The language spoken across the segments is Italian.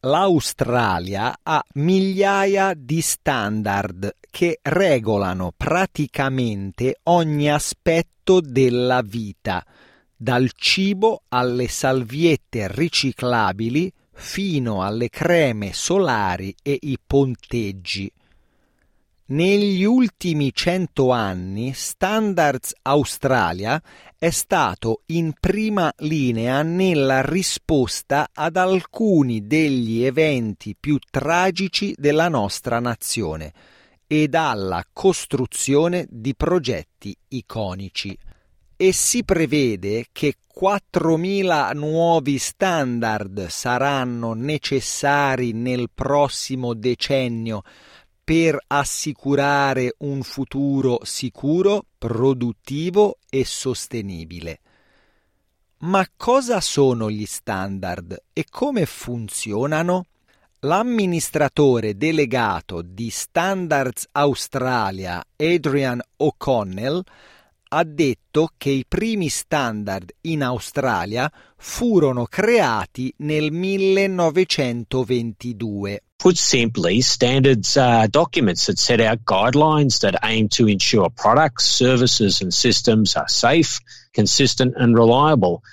l'Australia ha migliaia di standard che regolano praticamente ogni aspetto della vita, dal cibo alle salviette riciclabili fino alle creme solari e i ponteggi. Negli ultimi cento anni Standards Australia è stato in prima linea nella risposta ad alcuni degli eventi più tragici della nostra nazione e alla costruzione di progetti iconici. E si prevede che 4.000 nuovi standard saranno necessari nel prossimo decennio per assicurare un futuro sicuro, produttivo e sostenibile. Ma cosa sono gli standard e come funzionano? L'amministratore delegato di Standards Australia, Adrian O'Connell, ha detto che i primi standard in Australia furono creati nel 1922. Put simply, standards are documents that set out guidelines that aim to ensure products, services, and systems are safe, consistent, and reliable.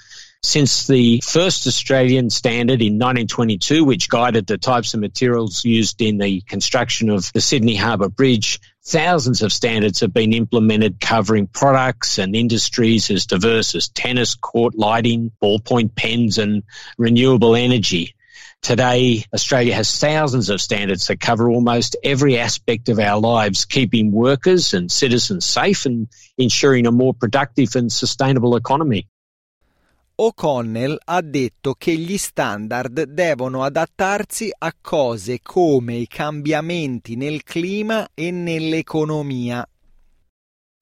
Since the first Australian standard in 1922, which guided the types of materials used in the construction of the Sydney Harbour Bridge, thousands of standards have been implemented covering products and industries as diverse as tennis court lighting, ballpoint pens, and renewable energy. Today, Australia has thousands of standards that cover almost every aspect of our lives, keeping workers and citizens safe and ensuring a more productive and sustainable economy. O'Connell ha detto che gli standard devono adattarsi a cose come i cambiamenti nel clima e nell'economia.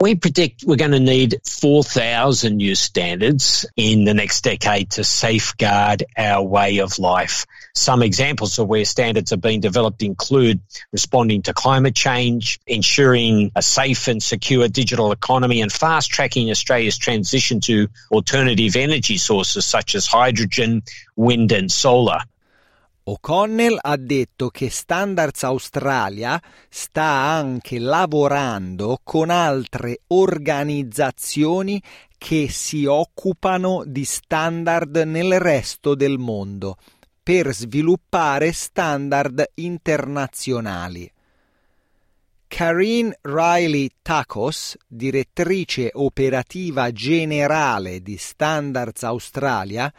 We predict we're going to need 4,000 new standards in the next decade to safeguard our way of life. Some examples of where standards are being developed include responding to climate change, ensuring a safe and secure digital economy, and fast tracking Australia's transition to alternative energy sources such as hydrogen, wind, and solar. O'Connell ha detto che Standards Australia sta anche lavorando con altre organizzazioni che si occupano di standard nel resto del mondo per sviluppare standard internazionali. Karine Riley Tacos, direttrice operativa generale di Standards Australia,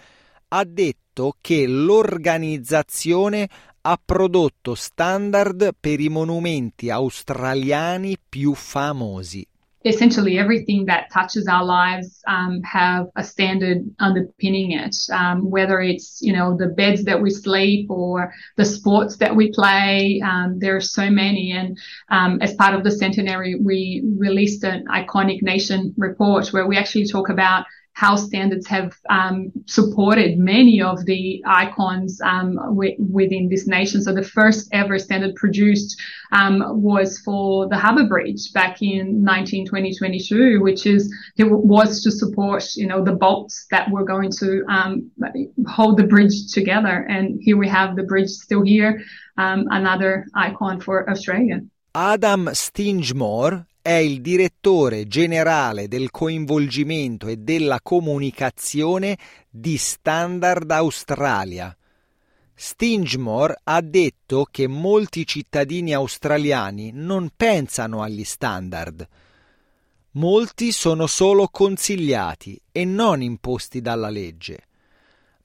ha detto che l'organizzazione ha prodotto standard per i monumenti australiani più famosi. Essentially everything that touches our lives um, have a standard underpinning it. Um, whether it's you know the beds that we sleep or the sports that we play um, there are so many. And um, as part of the centenary we released an iconic nation report where we actually talk about how standards have um, supported many of the icons um, w- within this nation. So the first ever standard produced um, was for the Harbour Bridge back in 1920-22, which is it was to support you know the bolts that were going to um, hold the bridge together. And here we have the bridge still here, um, another icon for Australia. Adam Stingemore è il direttore generale del coinvolgimento e della comunicazione di Standard Australia. Stingemore ha detto che molti cittadini australiani non pensano agli standard. Molti sono solo consigliati e non imposti dalla legge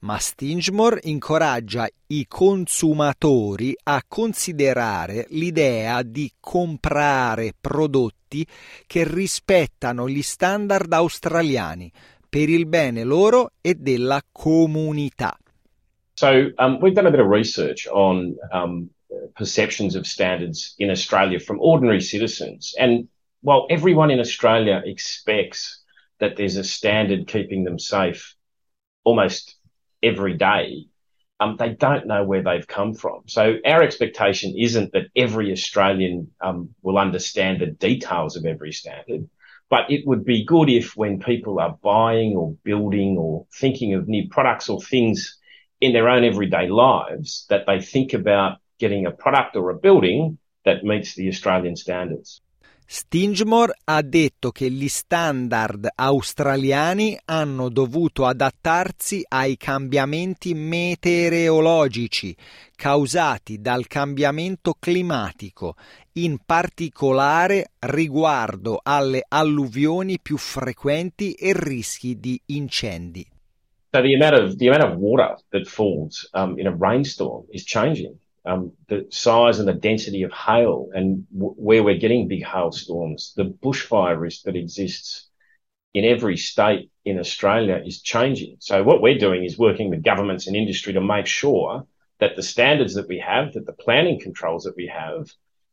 ma Stingemore incoraggia i consumatori a considerare l'idea di comprare prodotti che rispettano gli standard australiani per il bene loro e della comunità. So um, we've done a bit of research on um, perceptions of standards in Australia from ordinary citizens. And while everyone in Australia expects that there's a standard keeping them safe almost every day, um, they don't know where they've come from. So our expectation isn't that every Australian um, will understand the details of every standard, but it would be good if when people are buying or building or thinking of new products or things in their own everyday lives, that they think about getting a product or a building that meets the Australian standards. Stingemore ha detto che gli standard australiani hanno dovuto adattarsi ai cambiamenti meteorologici causati dal cambiamento climatico, in particolare riguardo alle alluvioni più frequenti e rischi di incendi. So the amount of the amount of water that falls um, in a rainstorm is changing. Um, the size and the density of hail and w- where we're getting big hailstorms, the bushfire risk that exists in every state in Australia is changing. So what we're doing is working with governments and industry to make sure that the standards that we have, that the planning controls that we have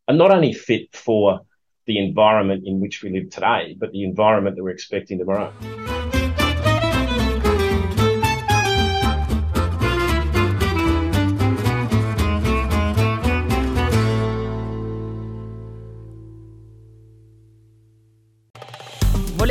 are not only fit for the environment in which we live today, but the environment that we're expecting tomorrow.